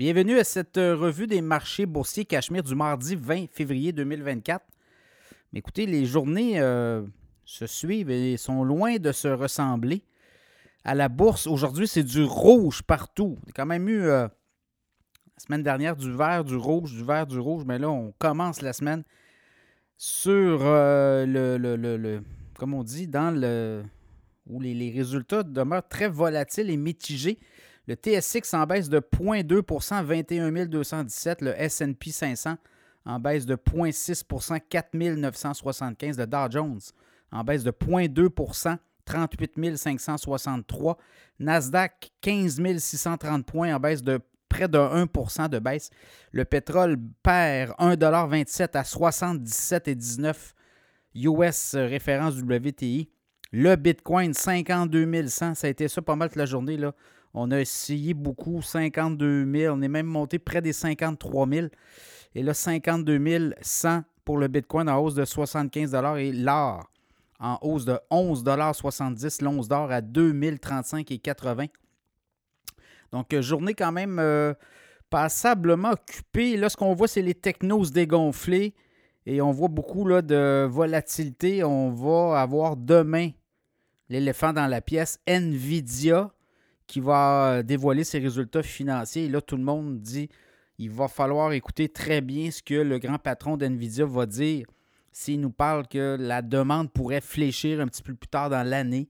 Bienvenue à cette euh, revue des marchés boursiers Cachemire du mardi 20 février 2024. Mais écoutez, les journées euh, se suivent et sont loin de se ressembler. À la bourse, aujourd'hui, c'est du rouge partout. On a quand même eu euh, la semaine dernière du vert, du rouge, du vert, du rouge, mais là, on commence la semaine sur le, le, le, comme on dit, dans le où les, les résultats demeurent très volatiles et mitigés. Le TSX en baisse de 0,2% 21 217. Le SP 500 en baisse de 0,6% 4 975. Le Dow Jones en baisse de 0,2% 38 563. Nasdaq 15 630 points en baisse de près de 1% de baisse. Le pétrole perd 1,27 à 77,19 US référence WTI. Le Bitcoin 52 100, ça a été ça pas mal toute la journée. On a essayé beaucoup, 52 000. On est même monté près des 53 000. Et là, 52 100 pour le Bitcoin en hausse de 75 et l'or en hausse de 11,70 l'once d'or à 2035,80 Donc, euh, journée quand même euh, passablement occupée. Là, ce qu'on voit, c'est les technos dégonflés et on voit beaucoup de volatilité. On va avoir demain l'éléphant dans la pièce, Nvidia qui va euh, dévoiler ses résultats financiers. Et là, tout le monde dit il va falloir écouter très bien ce que le grand patron d'NVIDIA va dire s'il nous parle que la demande pourrait fléchir un petit peu plus tard dans l'année.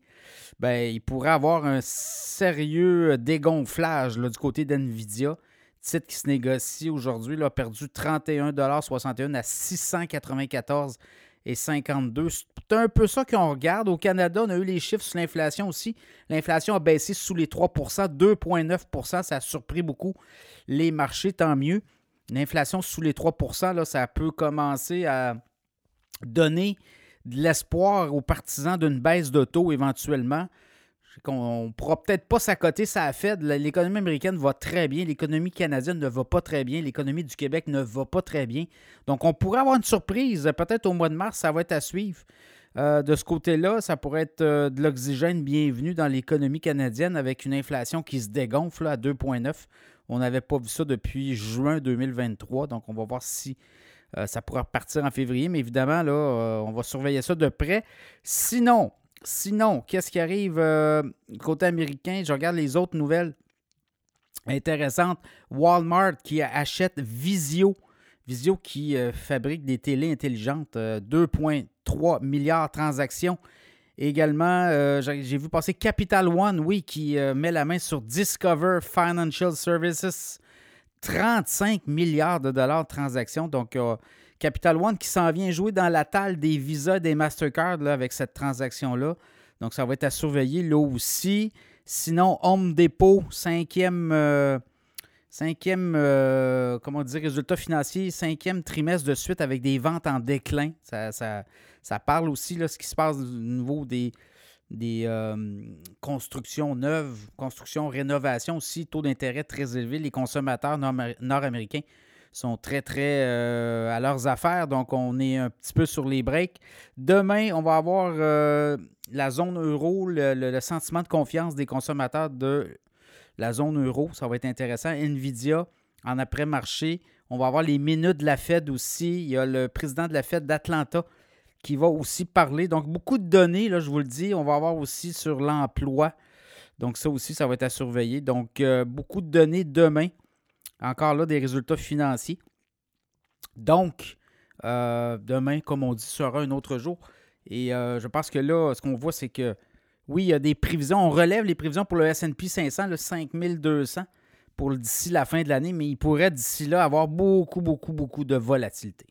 Ben, il pourrait avoir un sérieux dégonflage du côté d'NVIDIA. Titre qui se négocie aujourd'hui a perdu 31,61 à 694 et 52. C'est un peu ça qu'on regarde. Au Canada, on a eu les chiffres sur l'inflation aussi. L'inflation a baissé sous les 3% 2,9% Ça a surpris beaucoup les marchés, tant mieux. L'inflation sous les 3% là, ça peut commencer à donner de l'espoir aux partisans d'une baisse de taux éventuellement. On ne pourra peut-être pas s'accoter ça fait. L'économie américaine va très bien, l'économie canadienne ne va pas très bien, l'économie du Québec ne va pas très bien. Donc, on pourrait avoir une surprise. Peut-être au mois de mars, ça va être à suivre. Euh, de ce côté-là, ça pourrait être euh, de l'oxygène bienvenu dans l'économie canadienne avec une inflation qui se dégonfle à 2,9. On n'avait pas vu ça depuis juin 2023. Donc, on va voir si euh, ça pourra repartir en février. Mais évidemment, là, on va surveiller ça de près. Sinon, Sinon, qu'est-ce qui arrive euh, côté américain? Je regarde les autres nouvelles intéressantes. Walmart qui achète Visio. Visio qui euh, fabrique des télés intelligentes. 2,3 euh, milliards de transactions. Également, j'ai vu passer Capital One, oui, qui met la main sur Discover Financial Services. 35 milliards de dollars de transactions. Donc, Capital One qui s'en vient jouer dans la talle des Visa, des Mastercard avec cette transaction-là. Donc, ça va être à surveiller là aussi. Sinon, Home Depot, cinquième, euh, cinquième euh, comment dire, résultat financier, cinquième trimestre de suite avec des ventes en déclin. Ça, parle aussi de ce qui se passe au niveau des, des euh, constructions neuves, constructions, rénovations aussi, taux d'intérêt très élevé. Les consommateurs nord-américains sont très, très euh, à leurs affaires. Donc, on est un petit peu sur les breaks. Demain, on va avoir euh, la zone euro, le, sentiment de confiance des consommateurs de la zone euro. Ça va être intéressant. Nvidia, en après-marché. On va avoir les minutes de la Fed aussi. Il y a le président de la Fed d'Atlanta qui va aussi parler. Donc, beaucoup de données, là, je vous le dis. On va avoir aussi sur l'emploi. Donc, ça aussi, ça va être à surveiller. Donc, euh, beaucoup de données demain. Encore là, des résultats financiers. Donc, euh, demain, comme on dit, sera un autre jour. Et euh, je pense que là, ce qu'on voit, c'est que oui, il y a des prévisions. On relève les prévisions pour le SP 500, le 5200 pour d'ici la fin de l'année, mais il pourrait d'ici là avoir beaucoup, beaucoup, beaucoup de volatilité.